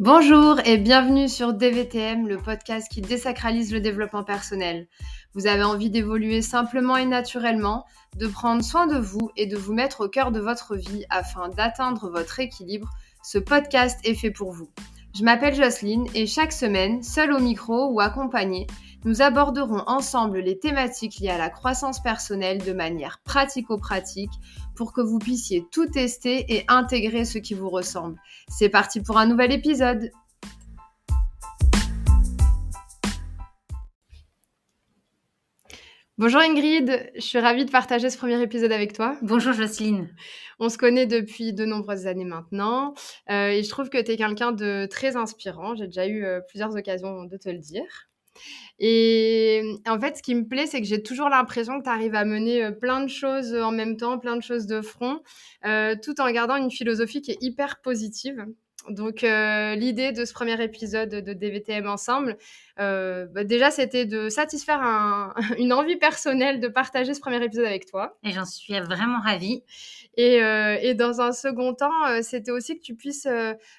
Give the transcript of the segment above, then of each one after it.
Bonjour et bienvenue sur DVTM, le podcast qui désacralise le développement personnel. Vous avez envie d'évoluer simplement et naturellement, de prendre soin de vous et de vous mettre au cœur de votre vie afin d'atteindre votre équilibre. Ce podcast est fait pour vous. Je m'appelle Jocelyne et chaque semaine, seule au micro ou accompagnée, nous aborderons ensemble les thématiques liées à la croissance personnelle de manière pratico-pratique pour que vous puissiez tout tester et intégrer ce qui vous ressemble. C'est parti pour un nouvel épisode. Bonjour Ingrid, je suis ravie de partager ce premier épisode avec toi. Bonjour Jocelyne. On se connaît depuis de nombreuses années maintenant euh, et je trouve que tu es quelqu'un de très inspirant. J'ai déjà eu euh, plusieurs occasions de te le dire. Et en fait, ce qui me plaît, c'est que j'ai toujours l'impression que tu arrives à mener plein de choses en même temps, plein de choses de front, tout en gardant une philosophie qui est hyper positive. Donc, euh, l'idée de ce premier épisode de DVTM ensemble, euh, bah, déjà, c'était de satisfaire un, une envie personnelle de partager ce premier épisode avec toi. Et j'en suis vraiment ravie. Et, euh, et dans un second temps, c'était aussi que tu puisses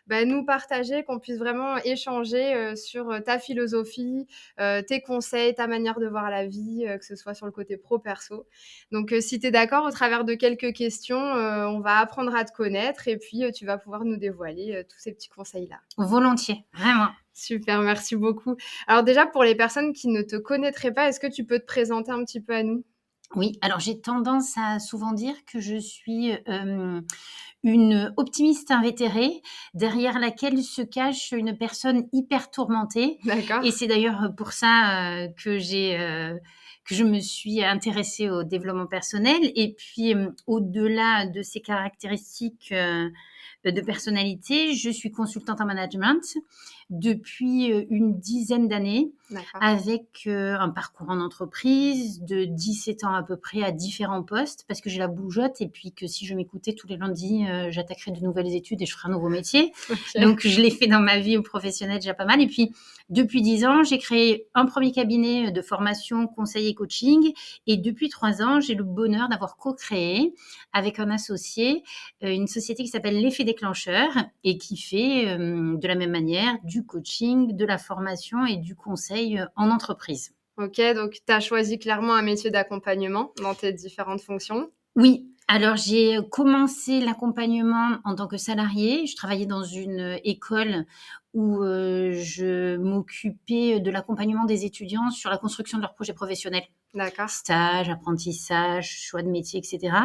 bah, nous partager, qu'on puisse vraiment échanger sur ta philosophie, tes conseils, ta manière de voir la vie, que ce soit sur le côté pro-perso. Donc, si tu es d'accord, au travers de quelques questions, on va apprendre à te connaître et puis tu vas pouvoir nous dévoiler tous ces petits conseils-là. Volontiers, vraiment. Super, merci beaucoup. Alors déjà, pour les personnes qui ne te connaîtraient pas, est-ce que tu peux te présenter un petit peu à nous? Oui, alors j'ai tendance à souvent dire que je suis euh, une optimiste invétérée, derrière laquelle se cache une personne hyper tourmentée. D'accord. Et c'est d'ailleurs pour ça euh, que j'ai... Euh, que je me suis intéressée au développement personnel. Et puis, au-delà de ces caractéristiques de personnalité, je suis consultante en management depuis euh, une dizaine d'années avec euh, un parcours en entreprise de 17 ans à peu près à différents postes parce que j'ai la bougeotte et puis que si je m'écoutais tous les lundis, euh, j'attaquerais de nouvelles études et je ferais un nouveau métier. Okay. Donc je l'ai fait dans ma vie au professionnel déjà pas mal. Et puis depuis 10 ans, j'ai créé un premier cabinet de formation, conseil et coaching. Et depuis 3 ans, j'ai le bonheur d'avoir co-créé avec un associé une société qui s'appelle l'effet déclencheur et qui fait de la même manière du coaching, de la formation et du conseil en entreprise. Ok, donc tu as choisi clairement un métier d'accompagnement dans tes différentes fonctions Oui, alors j'ai commencé l'accompagnement en tant que salarié. Je travaillais dans une école où euh, je m'occupais de l'accompagnement des étudiants sur la construction de leurs projets professionnels. D'accord. Stage, apprentissage, choix de métier, etc.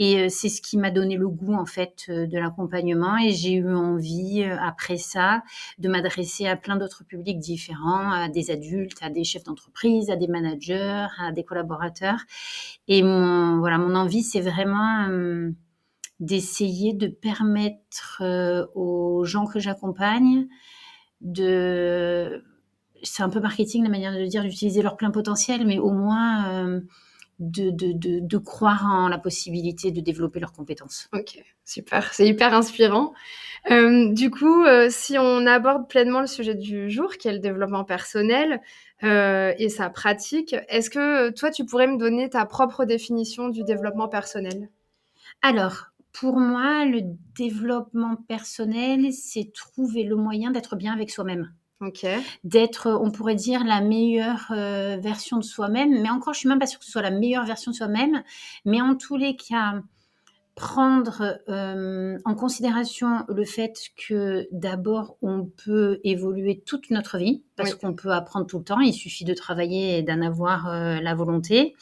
Et euh, c'est ce qui m'a donné le goût en fait euh, de l'accompagnement et j'ai eu envie euh, après ça de m'adresser à plein d'autres publics différents, à des adultes, à des chefs d'entreprise, à des managers, à des collaborateurs. Et mon voilà, mon envie c'est vraiment euh, d'essayer de permettre euh, aux gens que j'accompagne de c'est un peu marketing la manière de dire d'utiliser leur plein potentiel, mais au moins euh, de, de, de, de, croire en la possibilité de développer leurs compétences. Ok, super, c'est hyper inspirant. Euh, du coup, euh, si on aborde pleinement le sujet du jour, qui est le développement personnel et sa pratique, est-ce que toi, tu pourrais me donner ta propre définition du développement personnel? Alors, pour moi, le développement personnel, c'est trouver le moyen d'être bien avec soi-même. Okay. D'être, on pourrait dire, la meilleure euh, version de soi-même. Mais encore, je suis même pas sûre que ce soit la meilleure version de soi-même. Mais en tous les cas, prendre euh, en considération le fait que d'abord, on peut évoluer toute notre vie, parce oui. qu'on peut apprendre tout le temps. Il suffit de travailler et d'en avoir euh, la volonté.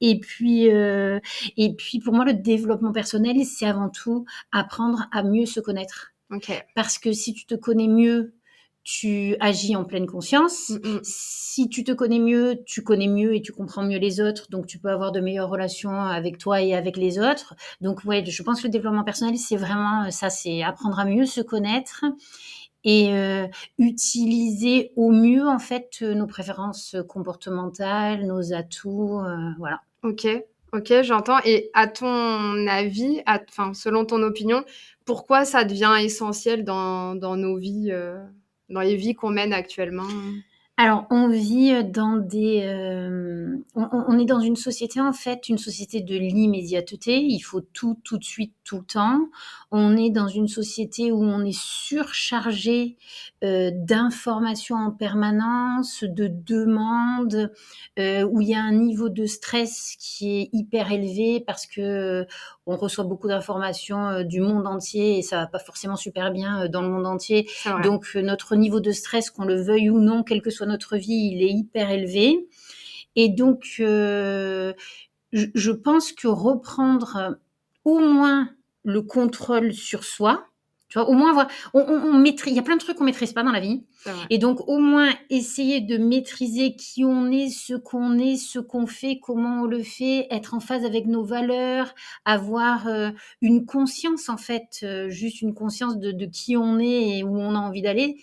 Et puis, euh, et puis, pour moi, le développement personnel, c'est avant tout apprendre à mieux se connaître. Okay. Parce que si tu te connais mieux, tu agis en pleine conscience. Mm -hmm. Si tu te connais mieux, tu connais mieux et tu comprends mieux les autres, donc tu peux avoir de meilleures relations avec toi et avec les autres. Donc ouais, je pense que le développement personnel, c'est vraiment ça, c'est apprendre à mieux se connaître et euh, utiliser au mieux en fait nos préférences comportementales, nos atouts, euh, voilà. Ok, ok, j'entends. Et à ton avis, enfin selon ton opinion, pourquoi ça devient essentiel dans, dans nos vies euh dans les vies qu'on mène actuellement? Alors, on vit dans des. Euh, on, est dans une société, en fait, une société de l'immédiateté. Il faut tout, tout de suite, tout le temps. On est dans une société où on est surchargé euh, d'informations en permanence, de demandes, euh, où il y a un niveau de stress qui est hyper élevé parce que on reçoit beaucoup d'informations du monde entier et ça va pas forcément super bien dans le monde entier. Donc, notre niveau de stress, qu'on le veuille ou non, quel que soit notre vie, il est hyper élevé. Et donc, euh, je, pense que reprendre au moins le contrôle sur soi, tu vois, au moins avoir, on, maîtrise, il y a plein de trucs qu'on maîtrise pas dans la vie. Et donc, au moins essayer de maîtriser qui on est, ce qu'on est, ce qu'on fait, comment on le fait, être en phase avec nos valeurs, avoir euh, une conscience, en fait, euh, juste une conscience de, de, qui on est et où on a envie d'aller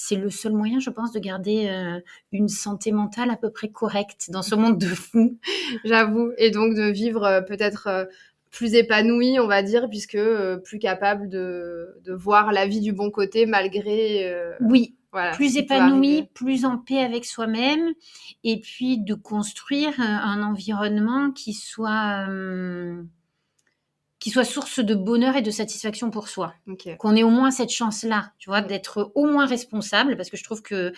c'est le seul moyen, je pense, de garder euh, une santé mentale à peu près correcte dans ce monde de fou. J'avoue. Et donc de vivre peut-être plus épanoui, on va dire, puisque plus capable de, voir la vie du bon côté malgré. oui. Voilà, plus épanoui, plus en paix avec soi-même, et puis de construire un environnement qui soit qui soit source de bonheur et de satisfaction pour soi. Qu'on ait au moins cette chance-là, tu vois, d'être au moins responsable, parce que je trouve que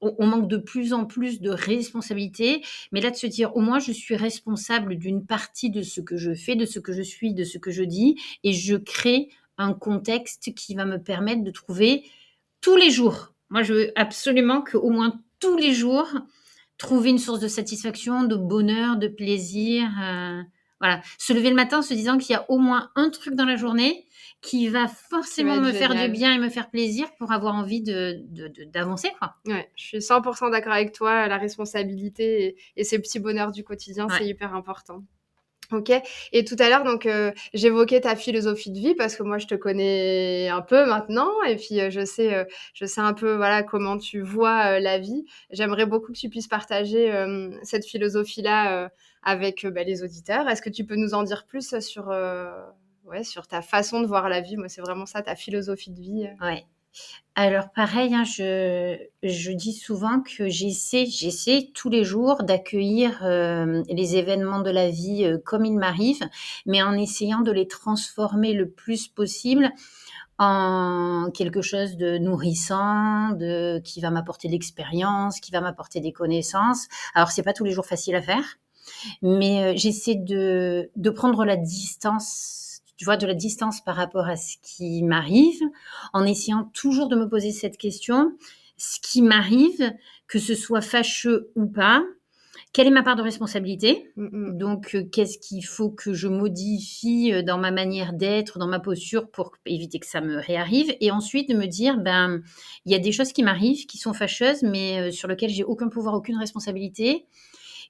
on, manque de plus en plus de responsabilité, mais là de se dire au moins je suis responsable d'une partie de ce que je fais, de ce que je suis, de ce que je dis, et je crée un contexte qui va me permettre de trouver tous les jours. Moi, je veux absolument qu'au moins tous les jours trouver une source de satisfaction, de bonheur, de plaisir. Euh, voilà, se lever le matin en se disant qu'il y a au moins un truc dans la journée qui va forcément me faire du bien et me faire plaisir pour avoir envie de, d'avancer. Quoi. Ouais, je suis 100% d'accord avec toi. La responsabilité et, ces petits bonheurs du quotidien, c'est hyper important. Ok. Et tout à l'heure, donc, euh, j'évoquais ta philosophie de vie parce que moi, je te connais un peu maintenant et puis euh, je sais, euh, je sais un peu, voilà, comment tu vois la vie. J'aimerais beaucoup que tu puisses partager cette philosophie-là avec bah, les auditeurs. Est-ce que tu peux nous en dire plus sur, ouais, sur ta façon de voir la vie Moi, c'est vraiment ça, ta philosophie de vie. Ouais. Alors pareil, hein, je, je, dis souvent que j'essaie, j'essaie tous les jours d'accueillir euh, les événements de la vie euh, comme ils m'arrivent, mais en essayant de les transformer le plus possible en quelque chose de nourrissant, de qui va m'apporter de l'expérience, qui va m'apporter des connaissances. Alors c'est pas tous les jours facile à faire, mais euh, j'essaie de, de prendre la distance tu vois, de la distance par rapport à ce qui m'arrive, en essayant toujours de me poser cette question, ce qui m'arrive, que ce soit fâcheux ou pas, quelle est ma part de responsabilité mm, mm. Donc, euh, qu'est-ce qu'il faut que je modifie euh, dans ma manière d'être, dans ma posture pour éviter que ça me réarrive Et ensuite, de me dire, ben, il y a des choses qui m'arrivent, qui sont fâcheuses, mais euh, sur lesquelles j'ai aucun pouvoir, aucune responsabilité.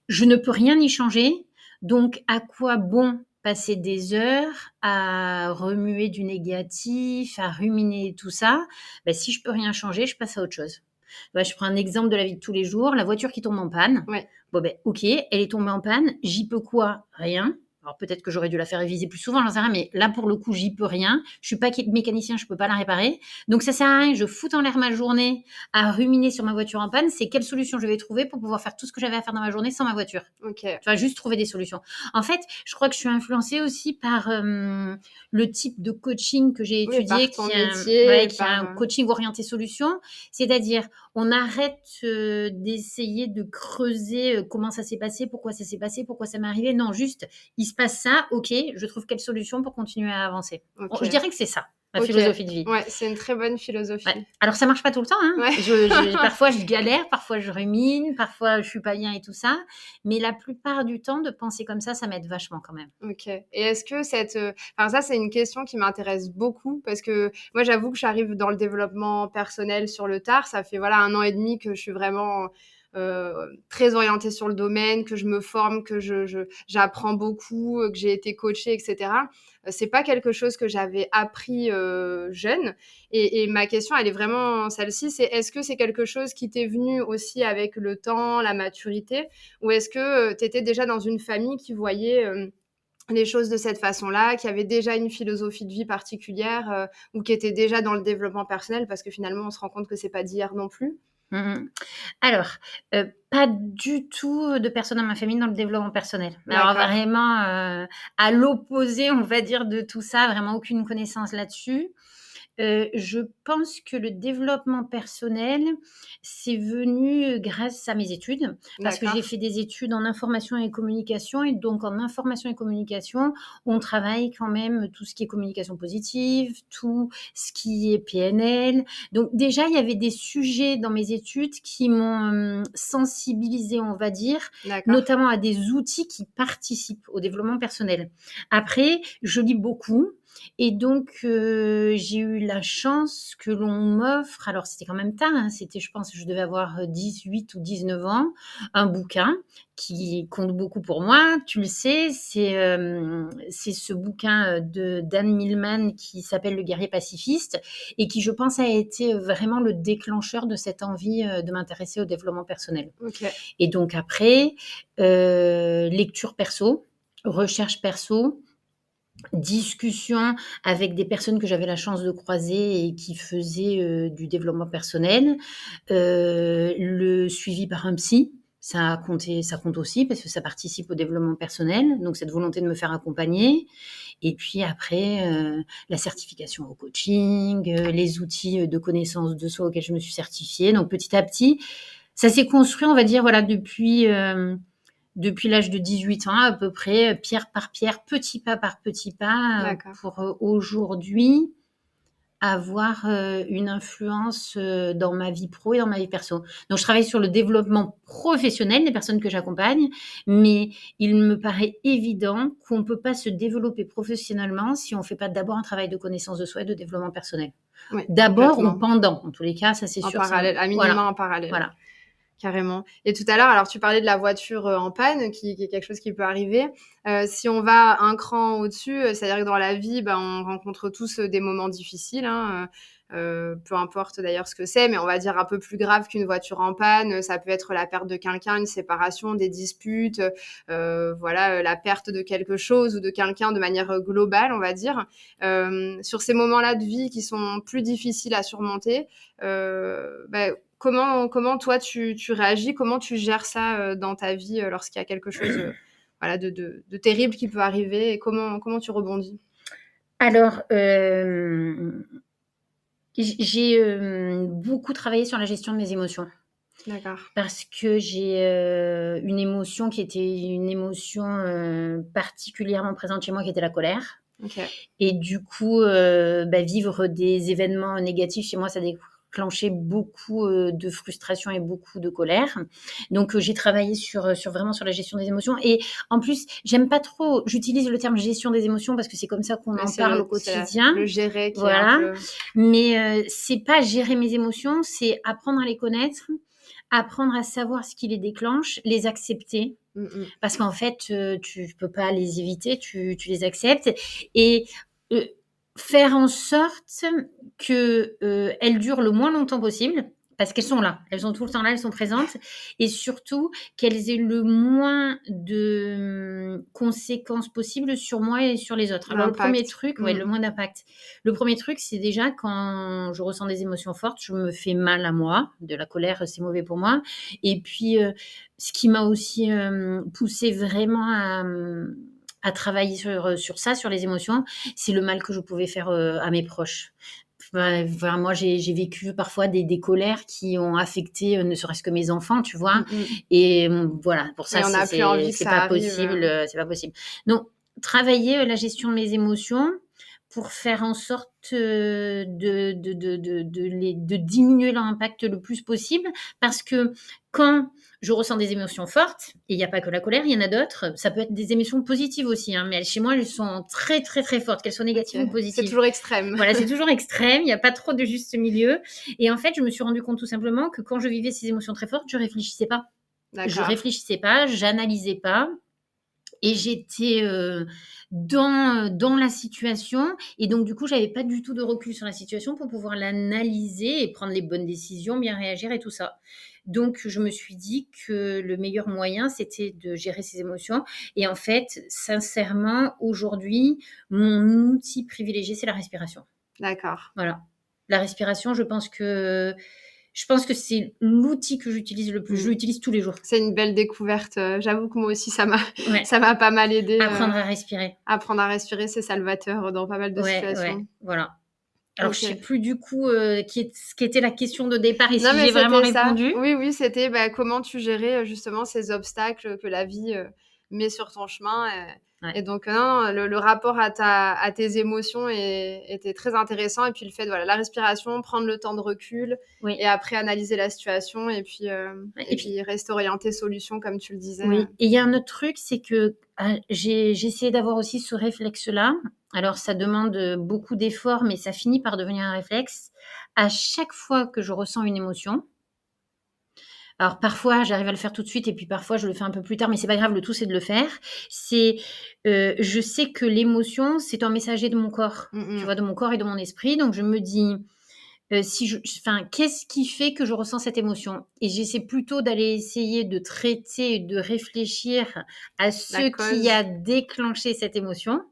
Je ne peux rien y changer. Donc, à quoi bon passer des heures à remuer du négatif, à ruminer tout ça, ben, si je peux rien changer, je passe à autre chose. Ben, je prends un exemple de la vie de tous les jours, la voiture qui tombe en panne. Bon ben ok, elle est tombée en panne, j'y peux quoi? Rien. Alors peut-être que j'aurais dû la faire réviser plus souvent, j'en sais rien, mais là pour le coup j'y peux rien. Je suis pas mécanicien, je peux pas la réparer. Donc ça sert à rien, je fous en l'air ma journée à ruminer sur ma voiture en panne. C'est quelle solution je vais trouver pour pouvoir faire tout ce que j'avais à faire dans ma journée sans ma voiture. Ok. Tu vas juste trouver des solutions. En fait, je crois que je suis influencée aussi par euh, le type de coaching que j'ai étudié, qui, est un, coaching orienté solution. C'est-à-dire, on arrête euh, d'essayer de creuser euh, comment ça s'est passé, pourquoi ça s'est passé, pourquoi ça m'est arrivé. Non, juste, il se passe ça, ok, je trouve quelle solution pour continuer à avancer. Je dirais que c'est ça, ma philosophie de vie. Ouais, c'est une très bonne philosophie. Alors ça marche pas tout le temps. Hein. Je, parfois je galère, parfois je rumine, parfois je suis pas bien et tout ça. Mais la plupart du temps, de penser comme ça, ça m'aide vachement quand même. Ok. Et est-ce que cette, euh, enfin ça c'est une question qui m'intéresse beaucoup parce que moi j'avoue que j'arrive dans le développement personnel sur le tard. Ça fait voilà un an et demi que je suis vraiment très orientée sur le domaine, que je me forme, que je, j'apprends beaucoup, euh, que j'ai été coachée, etc. Euh, c'est pas quelque chose que j'avais appris jeune. Et, ma question, elle est vraiment celle-ci, c'est est-ce que c'est quelque chose qui t'est venu aussi avec le temps, la maturité, ou est-ce que tu étais déjà dans une famille qui voyait les choses de cette façon-là, qui avait déjà une philosophie de vie particulière ou qui était déjà dans le développement personnel, parce que finalement, on se rend compte que c'est pas d'hier non plus? Mmh Alors, euh, pas du tout de personnes dans ma famille dans le développement personnel. Alors vraiment, euh, à l'opposé, on va dire, de tout ça, vraiment aucune connaissance là-dessus. Euh, je pense que le développement personnel, c'est venu grâce à mes études, parce que j'ai fait des études en information et communication, et donc en information et communication, on travaille quand même tout ce qui est communication positive, tout ce qui est PNL. Donc déjà, il y avait des sujets dans mes études qui m'ont hum, sensibilisé, on va dire, notamment à des outils qui participent au développement personnel. Après, je lis beaucoup. Et donc, euh, j'ai eu la chance que l'on m'offre, alors c'était quand même tard, hein, c'était, je pense, je devais avoir 18 ou 19 ans, un bouquin qui compte beaucoup pour moi. Tu le sais, c'est euh, ce bouquin de Dan Millman qui s'appelle Le guerrier pacifiste et qui, je pense, a été vraiment le déclencheur de cette envie euh, de m'intéresser au développement personnel. Et donc après, lecture perso, recherche perso, discussion avec des personnes que j'avais la chance de croiser et qui faisaient euh, du développement personnel, euh, le suivi par un psy, ça a compté, ça compte aussi parce que ça participe au développement personnel, donc cette volonté de me faire accompagner. Et puis après, euh, la certification au coaching, les outils de connaissance de soi auxquels je me suis certifiée. Donc petit à petit, ça s'est construit, on va dire, voilà, depuis depuis l'âge de 18 ans à peu près, pierre par pierre, petit pas par petit pas, euh, pour euh, aujourd'hui avoir euh, une influence dans ma vie pro et dans ma vie perso. Donc je travaille sur le développement professionnel des personnes que j'accompagne, mais il me paraît évident qu'on ne peut pas se développer professionnellement si on ne fait pas d'abord un travail de connaissance de soi et de développement personnel. d'abord ou pendant, en tous les cas, ça c'est sûr. En parallèle, à minimum en parallèle. Voilà. Carrément. Et tout à l'heure, alors tu parlais de la voiture euh, en panne, qui, est quelque chose qui peut arriver. Euh, si on va un cran au-dessus, euh, c'est-à-dire que dans la vie, ben, on rencontre tous des moments difficiles. Hein, peu importe d'ailleurs ce que c'est, mais on va dire un peu plus grave qu'une voiture en panne. Ça peut être la perte de quelqu'un, une séparation, des disputes, voilà, la perte de quelque chose ou de quelqu'un de manière globale, on va dire. sur ces moments-là de vie qui sont plus difficiles à surmonter, ben, Comment, comment toi tu, tu, réagis Comment tu gères ça euh, dans ta vie euh, lorsqu'il y a quelque chose euh, voilà, de, de, de, terrible qui peut arriver et comment, comment tu rebondis? Alors, j'ai beaucoup travaillé sur la gestion de mes émotions. D'accord. Parce que j'ai une émotion qui était une émotion particulièrement présente chez moi, qui était la colère. Et du coup, bah, vivre des événements négatifs chez moi, ça découle déclenché beaucoup euh, de frustration et beaucoup de colère. Donc euh, j'ai travaillé sur euh, sur vraiment sur la gestion des émotions et en plus j'aime pas trop j'utilise le terme gestion des émotions parce que c'est comme ça qu'on en parle au quotidien. Le gérer. Qui voilà. Mais c'est pas gérer mes émotions, c'est apprendre à les connaître, apprendre à savoir ce qui les déclenche, les accepter. Mm, mm. Parce qu'en fait, tu peux pas les éviter, tu, tu les acceptes. Et faire en sorte que euh, durent le moins longtemps possible parce qu'elles sont là, elles sont tout le temps là, elles sont présentes, et surtout qu'elles aient le moins de hum, conséquences possibles sur moi et sur les autres. Alors le premier truc, ouais, le mm. moins d'impact. Le premier truc, c'est déjà quand je ressens des émotions fortes, je me fais mal à moi, de la colère, c'est mauvais pour moi. Et puis, euh, ce qui m'a aussi euh, poussé vraiment à hum, à travailler sur, euh, sur ça, sur les émotions, c'est le mal que je pouvais faire euh, à mes proches. Enfin, moi, j'ai vécu parfois des, des, colères qui ont affecté euh, ne serait-ce que mes enfants, tu vois. Mm, mm. Et voilà, pour ça, c'est pas possible. C'est pas possible. Donc, travailler la gestion de mes émotions pour faire en sorte de, de, de, de, de diminuer leur impact le plus possible. Parce que quand je ressens des émotions fortes, et il n'y a pas que la colère, il y en a d'autres. Ça peut être des émotions positives aussi, hein, mais chez moi, elles sont très, très, très fortes, qu'elles soient négatives ou positives. C'est toujours extrême. Voilà, c'est toujours extrême, il n'y a pas trop de juste milieu. Et en fait, je me suis rendu compte tout simplement que quand je vivais ces émotions très fortes, je réfléchissais pas. Je réfléchissais pas, j'analysais pas, et j'étais euh, dans, dans la situation et donc du coup j'avais pas du tout de recul sur la situation pour pouvoir l'analyser et prendre les bonnes décisions, bien réagir et tout ça. Donc, je me suis dit que le meilleur moyen, c'était de gérer ses émotions. Et en fait, sincèrement, aujourd'hui, mon outil privilégié, c'est la respiration. D'accord. Voilà. La respiration, je pense que je pense que c'est l'outil que j'utilise le plus. Je mm. l'utilise tous les jours. C'est une belle découverte. Euh, j'avoue que moi aussi, ça m'a, ça m'a pas mal aidé. Apprendre à respirer. Apprendre à respirer, c'est salvateur dans pas mal de situations. voilà. Alors, je sais plus du coup qui est, ce qu'était la question de départ et si j'ai vraiment répondu. Oui, oui, c'était bah, comment tu gérais justement ces obstacles que la vie met sur ton chemin. Et donc, non, le, rapport à, ta, à tes émotions était très intéressant. Et puis, le fait, voilà, la respiration, prendre le temps de recul et après analyser la situation et puis, euh, et, puis, rester orienté solution, comme tu le disais. Oui. Et il y a un autre truc, c'est que ah, j'ai essayé d'avoir aussi ce réflexe-là. Alors, ça demande beaucoup d'efforts, mais ça finit par devenir un réflexe. À chaque fois que je ressens une émotion, alors parfois, j'arrive à le faire tout de suite et puis parfois, je le fais un peu plus tard, mais c'est pas grave. Le tout, c'est de le faire. C'est, euh, je sais que l'émotion, c'est un messager de mon corps, mmh tu vois, de mon corps et de mon esprit. Donc je me dis, euh, si je, enfin, qu'est-ce qui fait que je ressens cette émotion? Et j'essaie plutôt d'aller essayer de traiter, de réfléchir à ce qui a déclenché cette émotion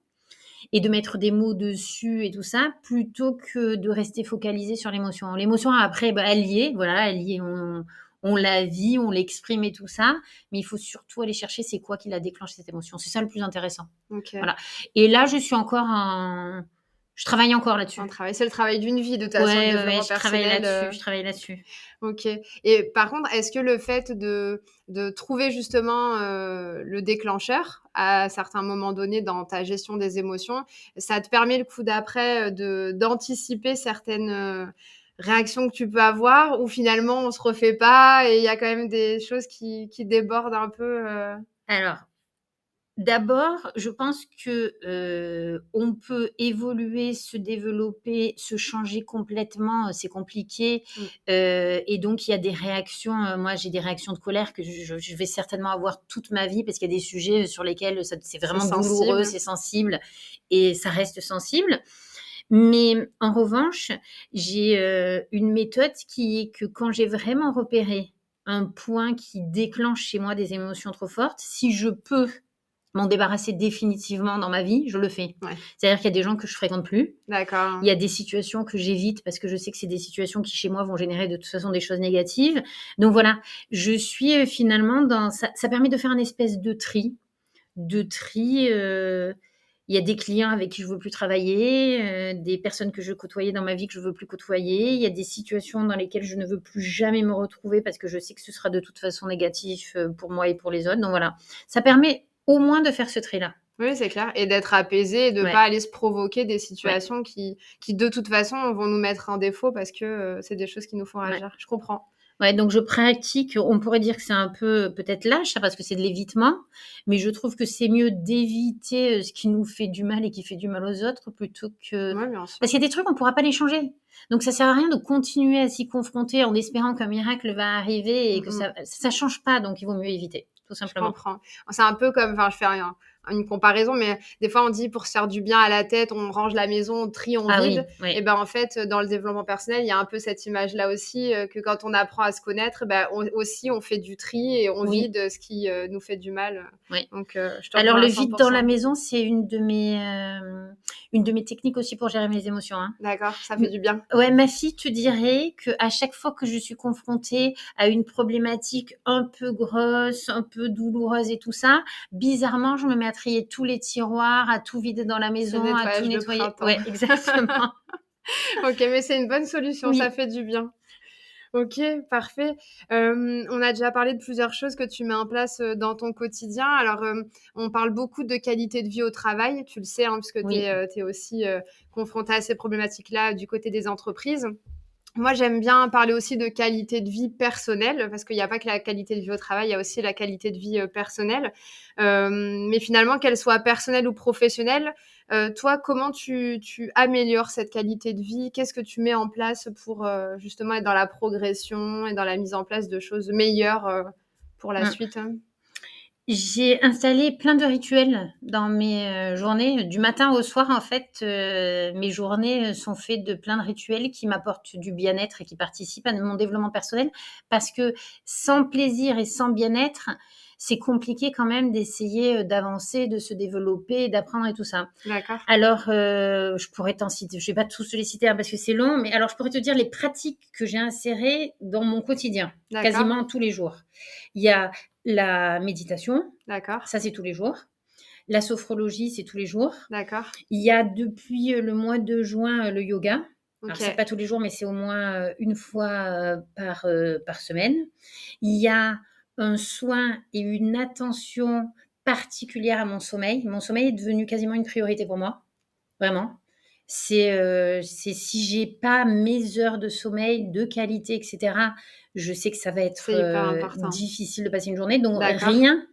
et de mettre des mots dessus et tout ça, plutôt que de rester focalisé sur l'émotion. L'émotion, après, bah, elle y est, voilà, elle y est, on, on la vit, on l'exprime et tout ça, mais il faut surtout aller chercher c'est quoi qui l'a déclenché cette émotion. C'est ça le plus intéressant. Voilà. Et là, je suis encore un... Je travaille encore là-dessus. c'est le travail d'une vie de toute façon. Ouais, je travaille là-dessus. Euh. Je travaille là-dessus. Ok. Et par contre, est-ce que le fait de, de trouver justement euh, le déclencheur à certains moments donnés dans ta gestion des émotions, ça te permet le coup d'après euh, de d'anticiper certaines réaction que tu peux avoir ou finalement on se refait pas et il y a quand même des choses qui, qui débordent un peu euh? Alors, d'abord, je pense que euh, on peut évoluer, se développer, se changer complètement, c'est compliqué mmh. euh, et donc il y a des réactions. moi, j'ai des réactions de colère que je, je, vais certainement avoir toute ma vie parce qu'il y a des sujets sur lesquels c'est vraiment douloureux, c'est sensible et ça reste sensible. Mais en revanche, j'ai euh, une méthode qui est que quand j'ai vraiment repéré un point qui déclenche chez moi des émotions trop fortes, si je peux m'en débarrasser définitivement dans ma vie, je le fais. C'est-à-dire qu'il y a des gens que je fréquente plus. D'accord. Il y a des situations que j'évite parce que je sais que c'est des situations qui chez moi vont générer de toute façon des choses négatives. Donc voilà, je suis euh, finalement dans ça. Ça permet de faire un espèce de tri, de tri. Euh, il y a des clients avec qui je veux plus travailler, euh, des personnes que je côtoyais dans ma vie que je veux plus côtoyer. Il y a des situations dans lesquelles je ne veux plus jamais me retrouver parce que je sais que ce sera de toute façon négatif euh, pour moi et pour les autres. Donc voilà, ça permet au moins de faire ce tri-là. Oui, c'est clair. Et d'être apaisé et de ne pas aller se provoquer des situations qui, qui, de toute façon, vont nous mettre en défaut parce que euh, c'est des choses qui nous font réagir. Je comprends. Ouais, donc je pratique, on pourrait dire que c'est un peu peut-être lâche parce que c'est de l'évitement, mais je trouve que c'est mieux d'éviter euh, ce qui nous fait du mal et qui fait du mal aux autres plutôt que parce qu'il y a des trucs on pourra pas les changer. Donc ça sert à rien de continuer à s'y confronter en espérant qu'un miracle va arriver et que ça ça change pas donc il vaut mieux éviter tout simplement. Je comprends. C'est un peu comme enfin je fais rien une comparaison, mais des fois on dit pour se faire du bien à la tête, on range la maison, on trie, on ah vide. Et ben en fait, dans le développement personnel, il y a un peu cette image-là aussi euh, que quand on apprend à se connaître, ben aussi on fait du tri et on vide ce qui euh, nous fait du mal. Donc, euh, je Alors le vide dans la maison, c'est une de mes une de mes techniques aussi pour gérer mes émotions. Hein. D'accord, ça fait du bien. Ouais, ma fille te dirait que à chaque fois que je suis confrontée à une problématique un peu grosse, un peu douloureuse et tout ça, bizarrement, je me mets à trier tous les tiroirs, à tout vider dans la maison, à tout nettoyer. Ouais, exactement. ok, mais c'est une bonne solution, ça fait du bien. Ok, parfait. Euh, on a déjà parlé de plusieurs choses que tu mets en place euh, dans ton quotidien. Alors, euh, on parle beaucoup de qualité de vie au travail, tu le sais, hein, puisque tu es, aussi confronté à ces problématiques-là du côté des entreprises. Moi, j'aime bien parler aussi de qualité de vie personnelle, parce qu'il n'y a pas que la qualité de vie au travail, il y a aussi la qualité de vie euh, personnelle. Euh, mais finalement, qu'elle soit personnelle ou professionnelle, euh, toi, comment tu, tu, améliores cette qualité de vie? Qu'est-ce que tu mets en place pour justement être dans la progression et dans la mise en place de choses meilleures pour la mmh. suite hein? J'ai installé plein de rituels dans mes euh, journées. Du matin au soir, en fait, euh, mes journées sont faites de plein de rituels qui m'apportent du bien-être et qui participent à mon développement personnel. Parce que sans plaisir et sans bien-être, c'est compliqué quand même d'essayer d'avancer, de se développer, d'apprendre et tout ça. D'accord. Alors, je pourrais t'en citer, je vais pas tous les citer hein, parce que c'est long, mais alors je pourrais te dire les pratiques que j'ai insérées dans mon quotidien, quasiment tous les jours. Il y a la méditation. D'accord. Ça, c'est tous les jours. La sophrologie, c'est tous les jours. D'accord. Il y a depuis le mois de juin le yoga. Alors, c'est pas tous les jours, mais c'est au moins euh, une fois euh, par, euh, par semaine. Il y a un soin et une attention particulière à mon sommeil. Mon sommeil est devenu quasiment une priorité pour moi. Vraiment. C'est c'est si j'ai pas mes heures de sommeil de qualité, etc., je sais que ça va être difficile de passer une journée. Donc, rien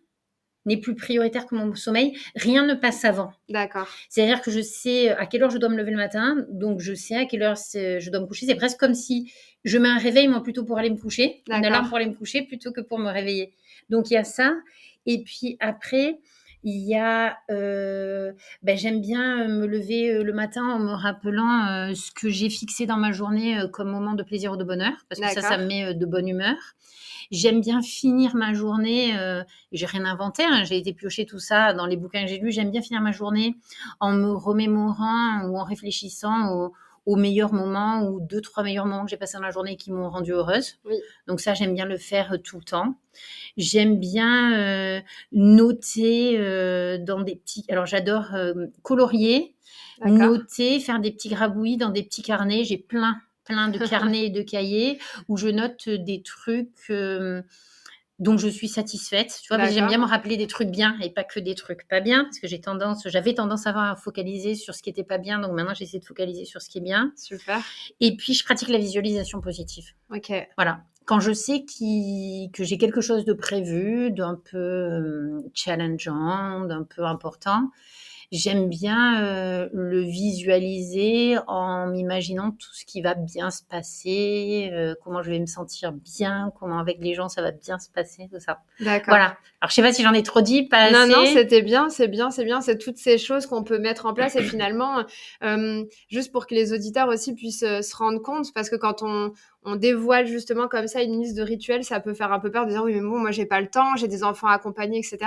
n'est plus prioritaire que mon sommeil. Rien ne passe avant. D'accord. C'est-à-dire que je sais à quelle heure je dois me lever le matin, donc je sais à quelle heure je dois me coucher. C'est presque comme si je mets un réveil, moi, plutôt pour aller me coucher, une alarme pour aller me coucher, plutôt que pour me réveiller. Donc il y a ça. Et puis après, il y a, euh, ben, j'aime bien me lever euh, le matin en me rappelant euh, ce que j'ai fixé dans ma journée comme moment de plaisir ou de bonheur, parce que ça, ça me met de bonne humeur. J'aime bien finir ma journée. Euh, j'ai rien inventé. Hein, j'ai été piocher tout ça dans les bouquins que j'ai lus. J'aime bien finir ma journée en me remémorant ou en réfléchissant aux, meilleurs moments ou deux, trois meilleurs moments que j'ai passés dans la journée qui m'ont rendue heureuse. Donc ça, j'aime bien le faire euh, tout le temps. J'aime bien euh, noter dans des petits... Alors j'adore colorier, noter, faire des petits grabouillis dans des petits carnets. J'ai plein plein de carnets et de cahiers où je note des trucs dont je suis satisfaite. Tu vois, j'aime bien me rappeler des trucs bien et pas que des trucs pas bien parce que j'ai tendance, j'avais tendance avant à focaliser sur ce qui était pas bien, donc maintenant j'essaie de focaliser sur ce qui est bien. Super. Et puis je pratique la visualisation positive. Ok. Voilà. Quand je sais que j'ai quelque chose de prévu, d'un peu euh, challengeant, d'un peu important, j'aime bien euh, le visualiser en m'imaginant tout ce qui va bien se passer, euh, comment je vais me sentir bien, comment avec les gens ça va bien se passer, tout ça. D'accord. Voilà. Alors je sais pas si j'en ai trop dit, pas Non, non, c'était bien, c'est bien, c'est bien, c'est toutes ces choses qu'on peut mettre en place et finalement, euh, juste pour que les auditeurs aussi puissent se rendre compte, parce que quand on, on dévoile justement comme ça une liste de rituels, ça peut faire un peu peur de dire oui mais bon moi j'ai pas le temps, j'ai des enfants à accompagner, etc.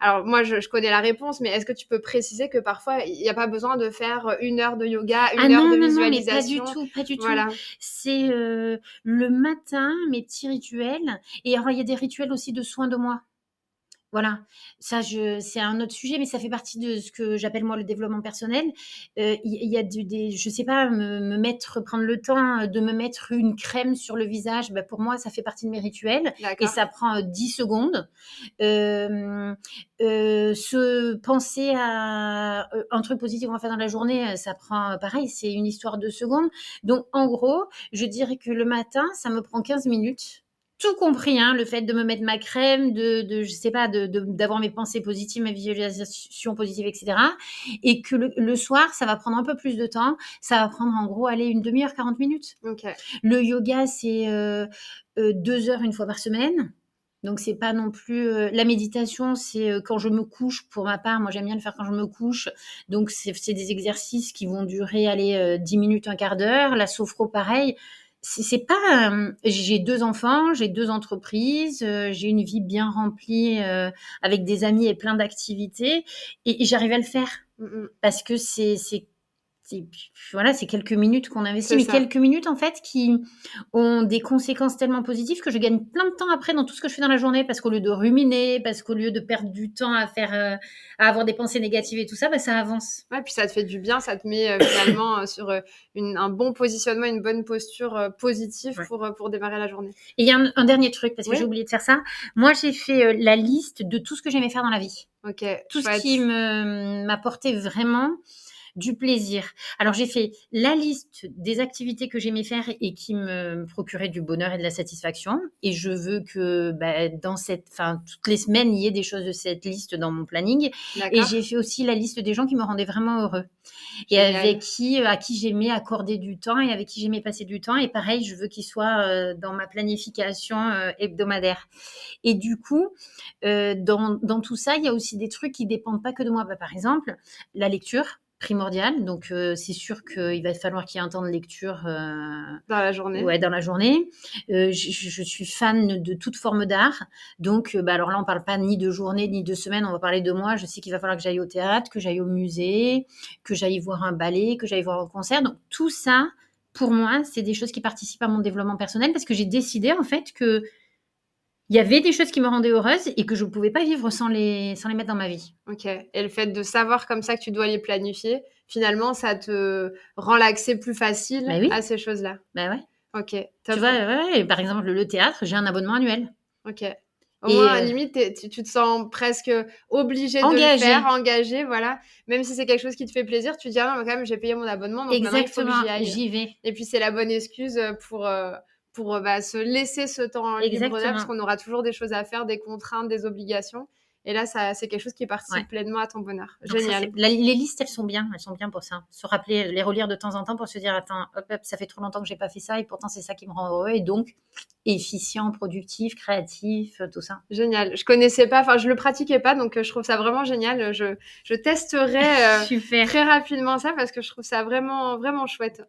Alors moi je, connais la réponse, mais est-ce que tu peux préciser que parfois il n'y a pas besoin de faire une heure de yoga, une ah heure de non, visualisation non, pas du tout, pas du tout. C'est euh, le matin mes petits rituels et alors il y a des rituels aussi de soins de moi. Voilà, ça, je, c'est un autre sujet, mais ça fait partie de ce que j'appelle moi le développement personnel. Euh, il y, a des, je sais pas, me, mettre, prendre le temps de me mettre une crème sur le visage. Bah, pour moi, ça fait partie de mes rituels et ça prend 10 euh, secondes. Euh, se penser à un truc positif qu'on va faire dans la journée, ça prend pareil, c'est une histoire de secondes. Donc, en gros, je dirais que le matin, ça me prend 15 minutes tout compris, hein, le fait de me mettre ma crème, de, de je sais pas, d'avoir mes pensées positives, mes visualisations positives, etc. Et que le, soir, ça va prendre un peu plus de temps. Ça va prendre en gros, aller une demi-heure, 40 minutes. Le yoga, c'est euh, euh, deux heures une fois par semaine. Donc c'est pas non plus euh, la méditation, c'est quand je me couche. Pour ma part, moi j'aime bien le faire quand je me couche. Donc c'est des exercices qui vont durer aller 10 minutes, un quart d'heure. La sophro pareil c'est pas euh, j'ai deux enfants j'ai deux entreprises euh, j'ai une vie bien remplie euh, avec des amis et plein d'activités et, j'arrive à le faire mmh, mmh. parce que c'est voilà, c'est quelques minutes qu'on investit, mais quelques minutes en fait qui ont des conséquences tellement positives que je gagne plein de temps après dans tout ce que je fais dans la journée, parce qu'au lieu de ruminer, parce qu'au lieu de perdre du temps à faire, euh, à avoir des pensées négatives et tout ça, bah, ça avance. Ouais, puis ça te fait du bien, ça te met euh, finalement euh, sur un bon positionnement, une bonne posture positive pour pour démarrer la journée. Et il y a un, dernier truc parce que j'ai oublié de faire ça. Moi, j'ai fait la liste de tout ce que j'aimais faire dans la vie. Ok. Tout ce qui m'apportait vraiment du plaisir. Alors j'ai fait la liste des activités que j'aimais faire et qui me procuraient du bonheur et de la satisfaction. Et je veux que bah, dans cette, enfin toutes les semaines, il y ait des choses de cette liste dans mon planning. Et j'ai fait aussi la liste des gens qui me rendaient vraiment heureux et avec qui, euh, à qui j'aimais accorder du temps et avec qui j'aimais passer du temps. Et pareil, je veux qu'ils soient euh, dans ma planification euh, hebdomadaire. Et du coup, dans, dans tout ça, il y a aussi des trucs qui dépendent pas que de moi. Bah, par exemple, la lecture primordial. Donc, euh, c'est sûr qu'il va falloir qu'il y ait un temps de lecture euh, dans la journée. Ouais, dans la journée. Euh, je, je, suis fan de toute forme d'art. Donc, bah, alors là, on parle pas ni de journée ni de semaine. On va parler de moi. Je sais qu'il va falloir que j'aille au théâtre, que j'aille au musée, que j'aille voir un ballet, que j'aille voir un concert. Donc, tout ça, pour moi, c'est des choses qui participent à mon développement personnel parce que j'ai décidé en fait que il y avait des choses qui me rendaient heureuse et que je ne pouvais pas vivre sans les, sans les mettre dans ma vie. Ok. Et le fait de savoir comme ça que tu dois les planifier, finalement, ça te rend l'accès plus facile bah à ces choses-là. Ben ouais. Ok. Tu vois, ouais, par exemple, le théâtre, j'ai un abonnement annuel. Ok. Au moins, à la euh, limite, tu, te sens presque obligé de le faire, engagé, voilà. Même si c'est quelque chose qui te fait plaisir, tu dis, ah non, mais quand même, j'ai payé mon abonnement, donc Exactement, j'y vais. Et puis, c'est la bonne excuse pour, euh, pour euh, bah, se laisser ce temps libre là, parce qu'on aura toujours des choses à faire, des contraintes, des obligations. Et là, ça, c'est quelque chose qui participe pleinement à ton bonheur. Génial. les listes, elles sont bien, elles sont bien pour ça. Se rappeler, les relire de temps en temps pour se dire, attends, hop, hop, ça fait trop longtemps que j'ai pas fait ça, et pourtant c'est ça qui me rend heureux, et donc efficient, productif, créatif, euh, tout ça. Génial. Je connaissais pas, enfin je le pratiquais pas, donc euh, je trouve ça vraiment génial. Je, je testerai très rapidement ça parce que je trouve ça vraiment vraiment chouette.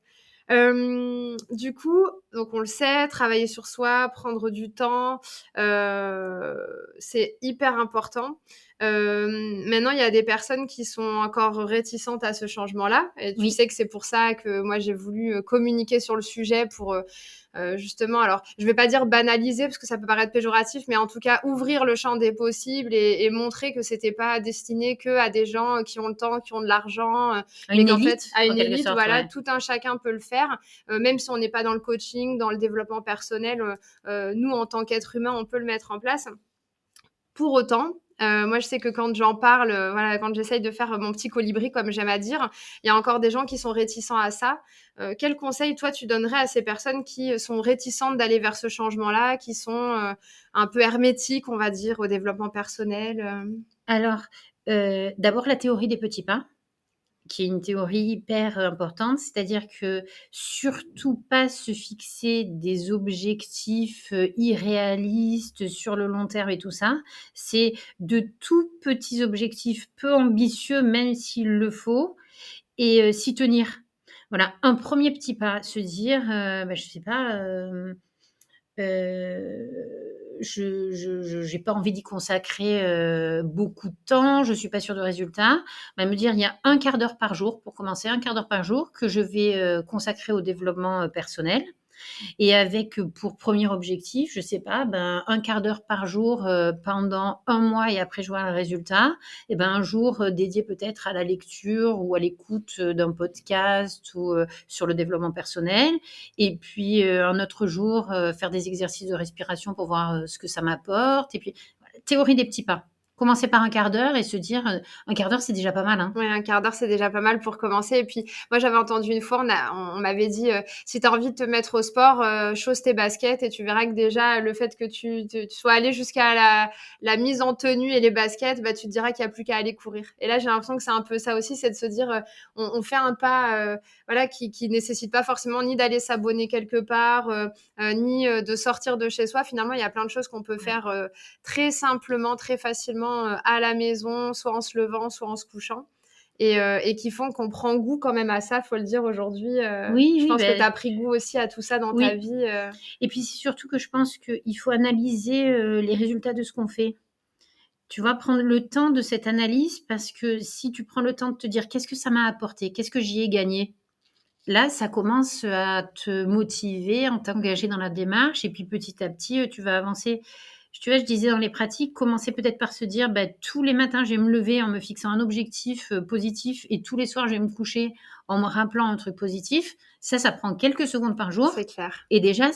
Du coup, donc on le sait, travailler sur soi, prendre du temps, c'est hyper important. Euh, maintenant, il y a des personnes qui sont encore réticentes à ce changement-là. Et tu sais que c'est pour ça que moi, j'ai voulu communiquer sur le sujet pour euh, justement, alors je vais pas dire banaliser parce que ça peut paraître péjoratif, mais en tout cas ouvrir le champ des possibles et, et montrer que c'était pas destiné que à des gens qui ont le temps, qui ont de l'argent, euh, une élite, fait, à une élite, voilà, tout un chacun peut le faire, euh, même si on n'est pas dans le coaching, dans le développement personnel, nous en tant qu'être humain, on peut le mettre en place. Pour autant, euh, moi, je sais que quand j'en parle, euh, voilà, quand j'essaye de faire mon petit colibri, comme j'aime à dire, il y a encore des gens qui sont réticents à ça. Euh, quel conseil, toi, tu donnerais à ces personnes qui sont réticentes d'aller vers ce changement-là, qui sont un peu hermétiques, on va dire, au développement personnel Alors, d'abord, la théorie des petits pas qui est une théorie hyper importante, c'est-à-dire que surtout pas se fixer des objectifs euh, irréalistes sur le long terme et tout ça, c'est de tout petits objectifs peu ambitieux, même s'il le faut, et euh, s'y tenir. Voilà, un premier petit pas, se dire, euh, bah, je sais pas, euh, je n'ai pas envie d'y consacrer euh, beaucoup de temps, je ne suis pas sûre de résultats, bah, me dire il y a un quart d'heure par jour, pour commencer, un quart d'heure par jour que je vais euh, consacrer au développement euh, personnel. Et avec pour premier objectif, je sais pas, ben, un quart d'heure par jour euh, pendant un mois et après je vois le résultat, et ben un jour euh, dédié peut-être à la lecture ou à l'écoute euh, d'un podcast ou sur le développement personnel. Et puis un autre jour faire des exercices de respiration pour voir ce que ça m'apporte. Et puis théorie des petits pas commencer par un quart d'heure et se dire euh, un quart d'heure c'est déjà pas mal. Hein. Oui, un quart d'heure c'est déjà pas mal pour commencer. Et puis moi j'avais entendu une fois, on, m'avait dit euh, si tu as envie de te mettre au sport, euh, chausse tes baskets et tu verras que déjà le fait que tu, sois allé jusqu'à la, la, mise en tenue et les baskets, bah, tu te diras qu'il n'y a plus qu'à aller courir. Et là j'ai l'impression que c'est un peu ça aussi, c'est de se dire on, on, fait un pas voilà qui, qui nécessite pas forcément ni d'aller s'abonner quelque part, ni de sortir de chez soi. Finalement il y a plein de choses qu'on peut faire très simplement, très facilement euh, à la maison, soit en se levant, soit en se couchant. Et, euh, et, qui font qu'on prend goût quand même à ça, faut le dire aujourd'hui. Euh, oui, je pense que tu as pris goût aussi à tout ça dans ta vie. Et puis c'est surtout que je pense qu'il faut analyser les résultats de ce qu'on fait. Tu vas prendre le temps de cette analyse parce que si tu prends le temps de te dire qu'est-ce que ça m'a apporté, qu'est-ce que j'y ai gagné, là, ça commence à te motiver, à t'engager dans la démarche et puis petit à petit, tu vas avancer tu vois, je disais dans les pratiques, commencer peut-être par se dire, bah, tous les matins, je vais me lever en me fixant un objectif euh, positif et tous les soirs, je vais me coucher en me rappelant un truc positif. Ça, ça prend quelques secondes par jour. C'est clair. Et déjà,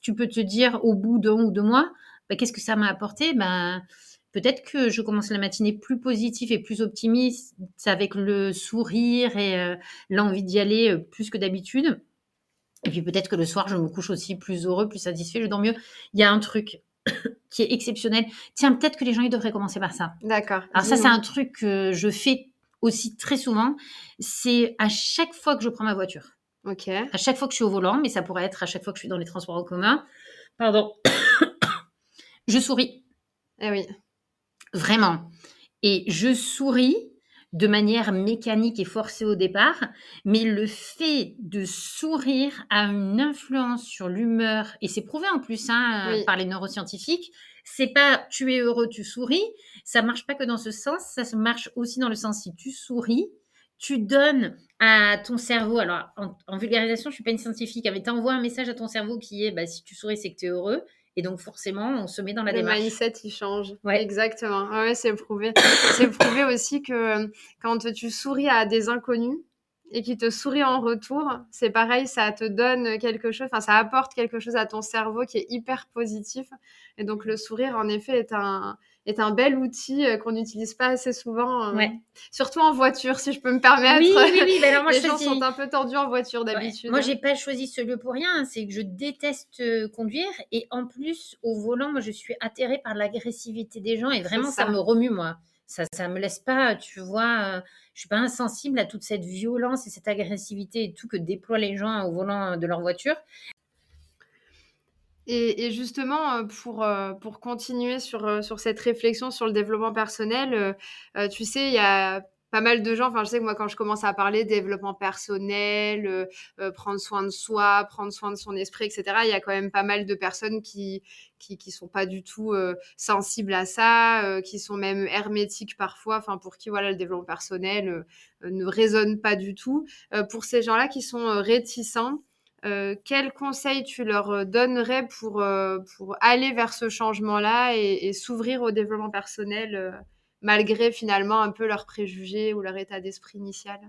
tu peux te dire au bout d'un ou deux mois, bah, qu'est-ce que ça m'a apporté? Bah, Peut-être que je commence la matinée plus positive et plus optimiste, avec le sourire et euh, l'envie d'y aller euh, plus que d'habitude. Et puis peut-être que le soir, je me couche aussi plus heureux, plus satisfait, je dors mieux. Il y a un truc. qui est exceptionnel. Tiens, peut-être que les gens ils devraient commencer par ça. D'accord. Alors ça, c'est un truc que je fais aussi très souvent. C'est à chaque fois que je prends ma voiture. Ok. À chaque fois que je suis au volant, mais ça pourrait être à chaque fois que je suis dans les transports en commun. Pardon. je souris. Eh oui. Vraiment. Et je souris de manière mécanique et forcée au départ, mais le fait de sourire a une influence sur l'humeur, et c'est prouvé en plus hein, par les neuroscientifiques. C'est pas tu es heureux, tu souris. Ça marche pas que dans ce sens, ça marche aussi dans le sens si tu souris, tu donnes à ton cerveau, alors en, vulgarisation, je suis pas une scientifique, mais tu envoies un message à ton cerveau qui est bah, si tu souris, c'est que tu es heureux. Et donc, forcément, on se met dans la le démarche. Le mindset, il change. Ouais. Exactement. Ouais, c'est prouvé. c'est prouvé aussi que euh, quand tu souris à des inconnus et qu'ils te sourient en retour, c'est pareil, ça te donne quelque chose, enfin, ça apporte quelque chose à ton cerveau qui est hyper positif. Et donc, le sourire, en effet, est un, est un bel outil euh, qu'on n'utilise pas assez souvent, euh, surtout en voiture, si je peux me permettre. Oui, oui, oui. Ben alors moi, Les gens sont un peu tendus en voiture d'habitude. Moi, j'ai pas choisi ce lieu pour rien. C'est que je déteste euh, conduire et en plus, au volant, moi, je suis atterrée par l'agressivité des gens et vraiment, ça. me remue, moi. Ça, ça me laisse pas, tu vois. je suis pas insensible à toute cette violence et cette agressivité et tout que déploient les gens au volant de leur voiture. Et, justement, euh, pour, euh, pour continuer sur, euh, sur cette réflexion sur le développement personnel, tu sais, il y a pas mal de gens, enfin je sais que moi quand je commence à parler développement personnel, prendre soin de soi, prendre soin de son esprit, etc., il y a quand même pas mal de personnes qui qui, qui sont pas du tout sensibles à ça, qui sont même hermétiques parfois, enfin pour qui voilà le développement personnel ne résonne pas du tout. pour ces gens-là qui sont réticents, euh, quels conseils tu leur euh, donnerais pour, euh, pour aller vers ce changement-là et, s'ouvrir au développement personnel malgré finalement un peu leurs préjugés ou leur état d'esprit initial?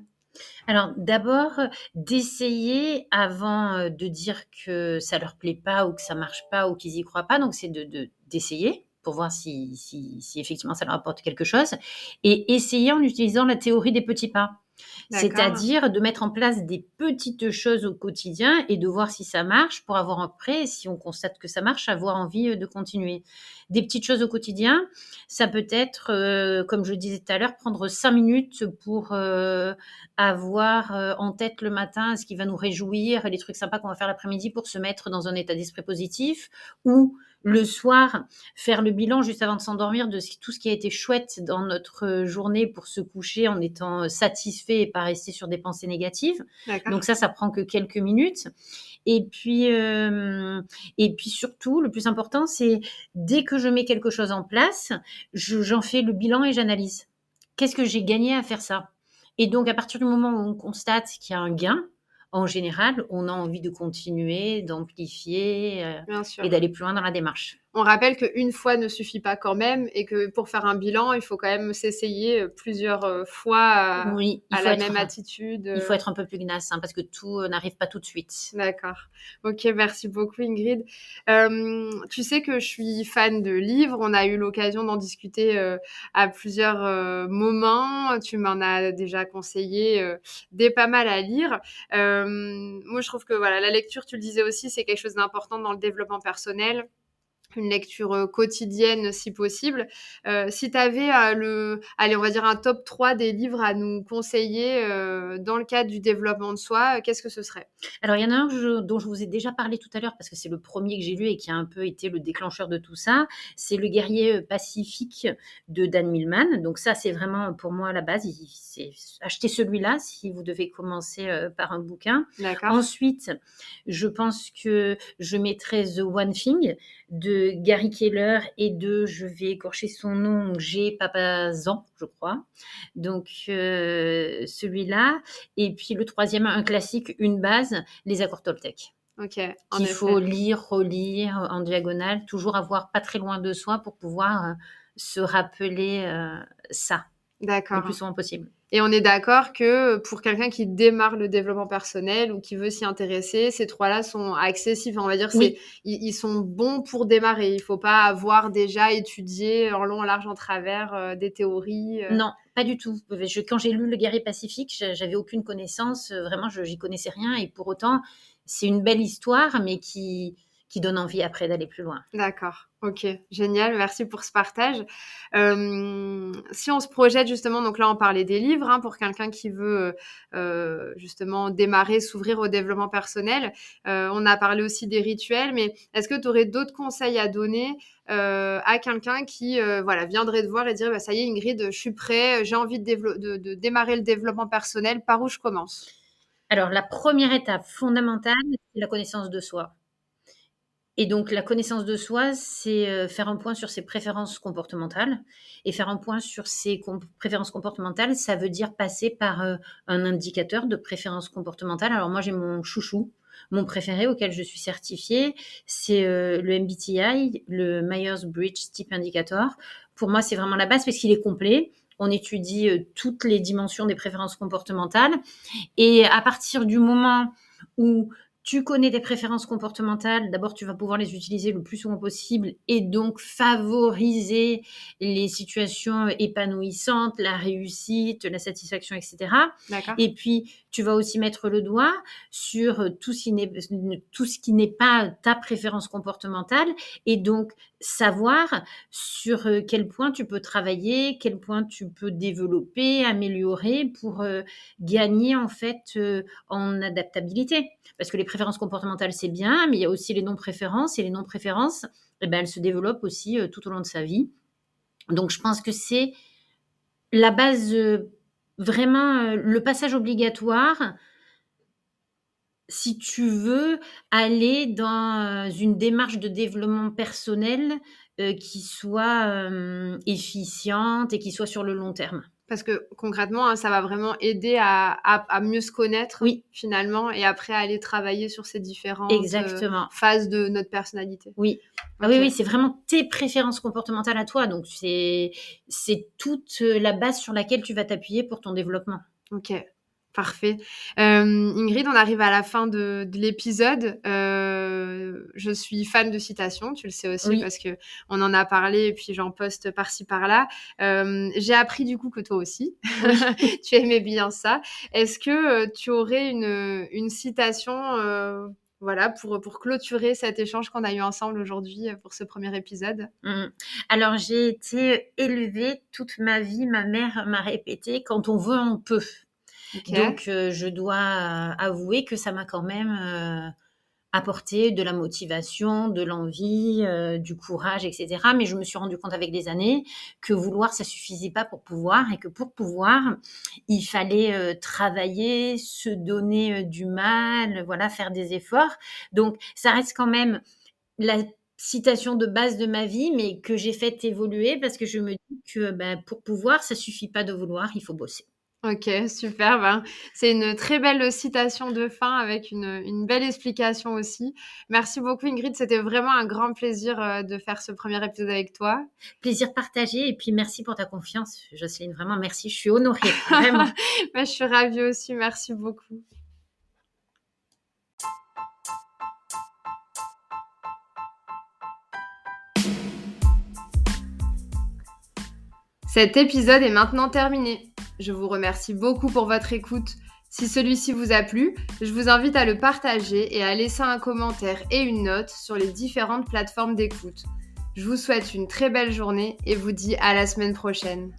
Alors d'abord, d'essayer avant de dire que ça leur plaît pas ou que ça marche pas ou qu'ils y croient pas. Donc c'est de d'essayer pour voir si, si, si, effectivement ça leur apporte quelque chose et essayer en utilisant la théorie des petits pas. C'est-à-dire de mettre en place des petites choses au quotidien et de voir si ça marche pour avoir après, si on constate que ça marche, avoir envie euh, de continuer. Des petites choses au quotidien, ça peut être, euh, comme je disais tout à l'heure, prendre cinq minutes pour euh, avoir en tête le matin ce qui va nous réjouir, les trucs sympas qu'on va faire l'après-midi pour se mettre dans un état d'esprit positif ou le soir, faire le bilan juste avant de s'endormir de tout ce qui a été chouette dans notre journée pour se coucher en étant satisfait et pas rester sur des pensées négatives. Donc ça, ça prend que quelques minutes. Et puis, euh, et puis surtout, le plus important, c'est dès que je mets quelque chose en place, j'en fais le bilan et j'analyse. Qu'est-ce que j'ai gagné à faire ça? Et donc, à partir du moment où on constate qu'il y a un gain, en général, on a envie de continuer, d'amplifier euh, et d'aller plus loin dans la démarche on rappelle qu'une fois ne suffit pas quand même et que pour faire un bilan, il faut quand même s'essayer euh, plusieurs euh, fois oui, à la même attitude. Il faut être un peu plus gnasse hein, parce que tout n'arrive pas tout de suite. D'accord. Ok, merci beaucoup Ingrid. tu sais que je suis fan de livres. On a eu l'occasion d'en discuter à plusieurs moments. Tu m'en as déjà conseillé des pas mal à lire. Moi, je trouve que voilà, la lecture, tu le disais aussi, c'est quelque chose d'important dans le développement personnel une lecture euh, quotidienne si possible. Euh, si tu avais euh, le, allez, on va dire un top 3 des livres à nous conseiller dans le cadre du développement de soi, qu'est-ce que ce serait? Alors, il y en a un dont je vous ai déjà parlé tout à l'heure parce que c'est le premier que j'ai lu et qui a un peu été le déclencheur de tout ça. C'est Le guerrier pacifique de Dan Millman. Donc, ça, c'est vraiment pour moi la base. C'est acheter celui-là si vous devez commencer par un bouquin. Ensuite, je pense que je mettrai The One Thing de Gary Keller et de, je vais écorcher son nom, G. Papazan, je crois. Donc euh, celui-là. Et puis le troisième, un classique, une base, les accords Toltec. Ok. Il faut lire, relire en diagonale, toujours avoir pas très loin de soi pour pouvoir euh, se rappeler euh, ça. D'accord. Le plus souvent possible. Et on est d'accord que pour quelqu'un qui démarre le développement personnel ou qui veut s'y intéresser, ces trois-là sont accessibles. On va dire, c'est, ils, sont bons pour démarrer. Il faut pas avoir déjà étudié en long, en large, en travers euh, des théories. Euh. Non, pas du tout. quand j'ai lu Le guerrier pacifique, j'avais aucune connaissance. Euh, vraiment, je j'y connaissais rien. Et pour autant, c'est une belle histoire, mais qui qui donne envie après d'aller plus loin. D'accord. Ok, génial, merci pour ce partage. Euh, si on se projette justement, donc là on parlait des livres, hein, pour quelqu'un qui veut euh, justement démarrer, s'ouvrir au développement personnel, euh, on a parlé aussi des rituels, mais est-ce que tu aurais d'autres conseils à donner à quelqu'un qui voilà, viendrait te voir et dire bah, ça y est Ingrid, je suis prêt, j'ai envie de, de démarrer le développement personnel, par où je commence? Alors la première étape fondamentale, c'est la connaissance de soi. Et donc, la connaissance de soi, c'est euh, faire un point sur ses préférences comportementales. Et faire un point sur ses préférences comportementales, ça veut dire passer par euh, un indicateur de préférences comportementales. Alors, moi, j'ai mon chouchou, mon préféré auquel je suis certifiée, c'est euh, le MBTI, le Myers-Briggs Type Indicator. Pour moi, c'est vraiment la base parce qu'il est complet. On étudie toutes les dimensions des préférences comportementales. Et à partir du moment où tu connais tes préférences comportementales, d'abord tu vas pouvoir les utiliser le plus souvent possible et donc favoriser les situations épanouissantes, la réussite, la satisfaction, etc. Et puis tu vas aussi mettre le doigt sur tout ce qui n'est tout ce qui n'est pas ta préférence comportementale et donc savoir sur euh, quel point tu peux travailler, quel point tu peux développer, améliorer pour euh, gagner en fait euh, en adaptabilité. Parce que les préférences comportementales c'est bien, mais il y a aussi les non-préférences et les non-préférences, eh ben, elles se développent aussi tout au long de sa vie. Donc je pense que c'est la base vraiment le passage obligatoire si tu veux aller dans euh, une démarche de développement personnel euh, qui soit efficiente et qui soit sur le long terme. Parce que concrètement, hein, ça va vraiment aider à, mieux se connaître oui. finalement et après aller travailler sur ces différentes phases de notre personnalité. Oui, ah oui, oui, c'est vraiment tes préférences comportementales à toi. Donc c'est toute la base sur laquelle tu vas t'appuyer pour ton développement. Ok. Parfait. Euh, Ingrid, on arrive à la fin de, l'épisode. Euh, je suis fan de citations, tu le sais aussi parce que on en a parlé et puis j'en poste par-ci par-là. Euh, j'ai appris du coup que toi aussi, tu aimais bien ça. Est-ce que tu aurais une, citation voilà, pour, pour clôturer cet échange qu'on a eu ensemble aujourd'hui pour ce premier épisode? Mmh. Alors, j'ai été élevée toute ma vie. Ma mère m'a répété quand on veut, on peut. Donc, euh, je dois euh, avouer que ça m'a quand même euh, apporté de la motivation, de l'envie, du courage, etc. Mais je me suis rendu compte avec des années que vouloir, ça suffisait pas pour pouvoir et que pour pouvoir, il fallait travailler, se donner du mal, voilà, faire des efforts. Donc, ça reste quand même la citation de base de ma vie, mais que j'ai fait évoluer parce que je me dis que ben, pour pouvoir, ça suffit pas de vouloir, il faut bosser. Ok, super. Ben, c'est une très belle citation de fin avec une, belle explication aussi. Merci beaucoup Ingrid, c'était vraiment un grand plaisir euh, de faire ce premier épisode avec toi. Plaisir partagé et puis merci pour ta confiance Jocelyne, vraiment merci, je suis honorée, vraiment. Ben, je suis ravie aussi, merci beaucoup. Cet épisode est maintenant terminé. Je vous remercie beaucoup pour votre écoute. Si celui-ci vous a plu, je vous invite à le partager et à laisser un commentaire et une note sur les différentes plateformes d'écoute. Je vous souhaite une très belle journée et vous dis à la semaine prochaine.